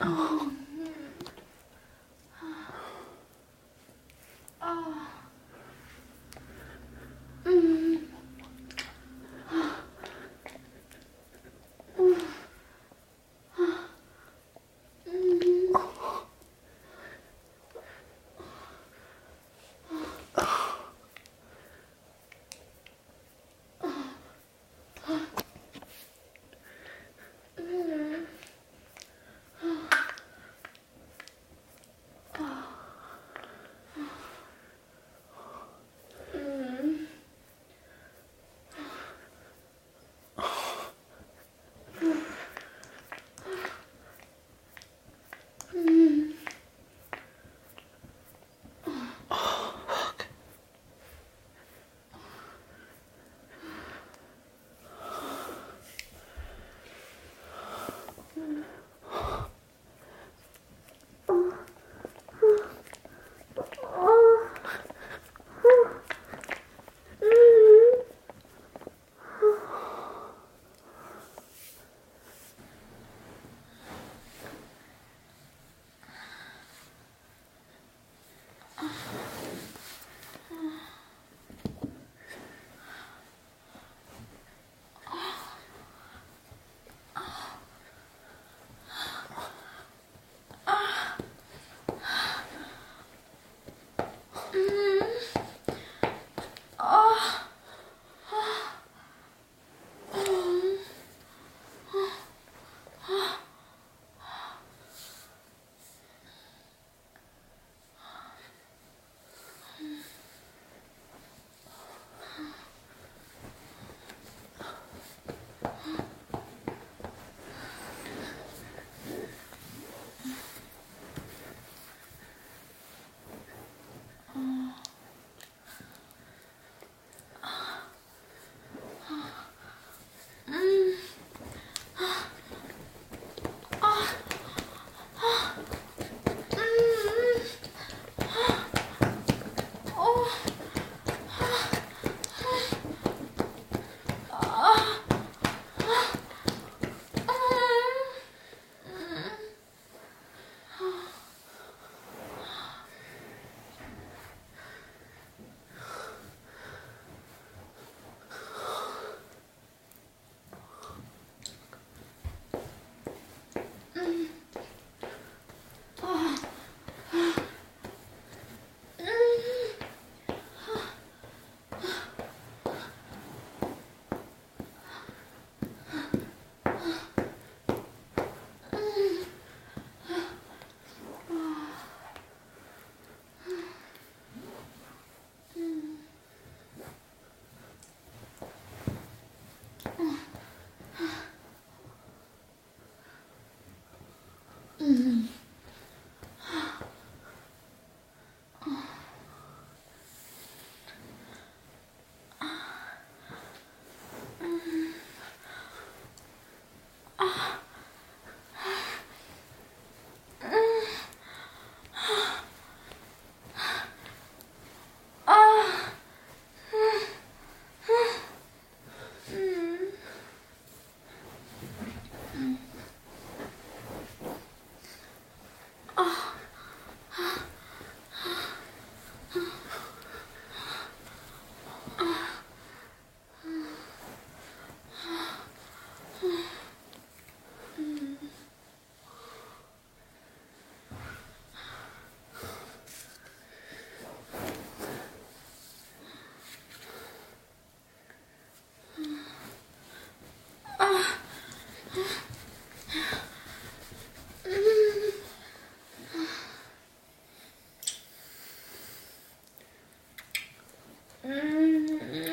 哦。Mm-hmm.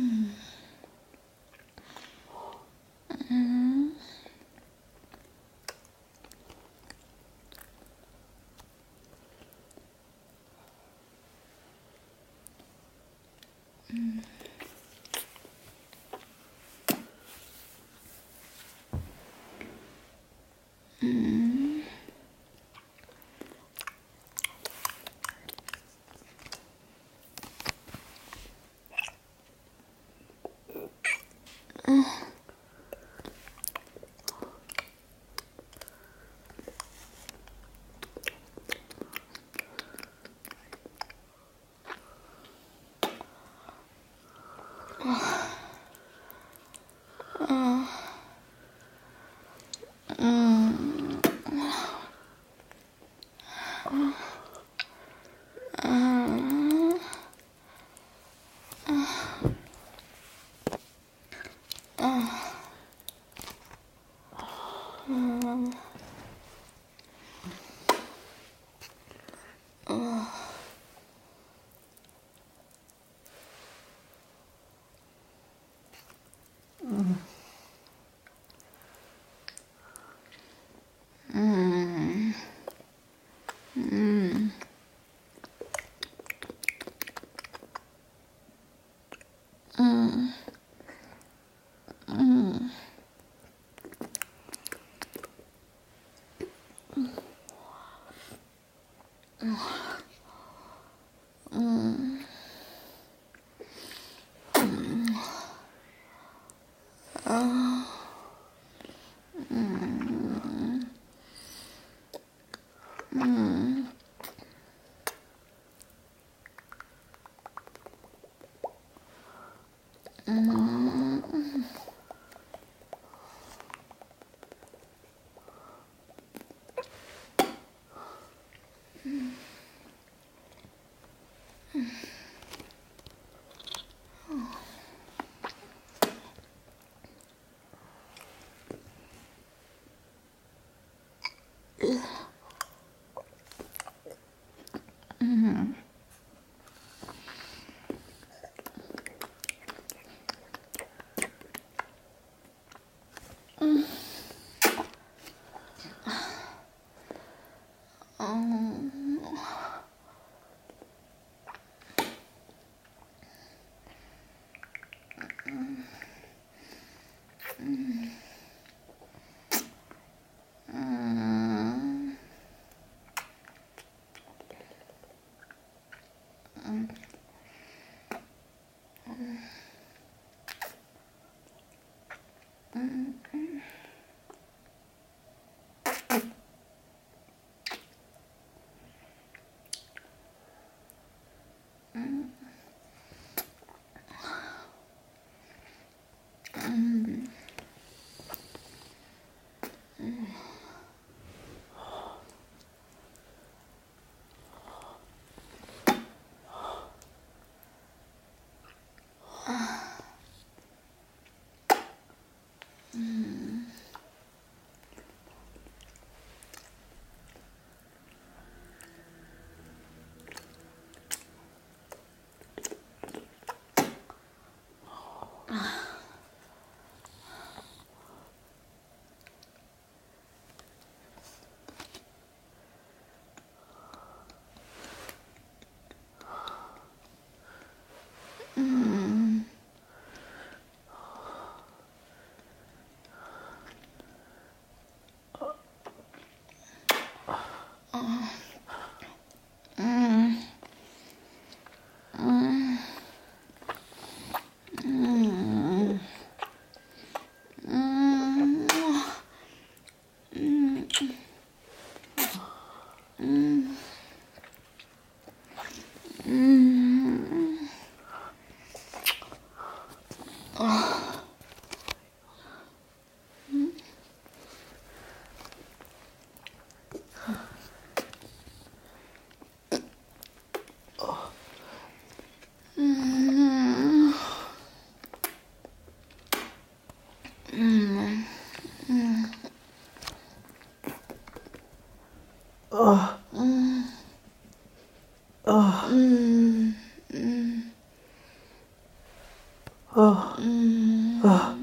Hmm. Mm-hmm. Oh. 啊，嗯，啊。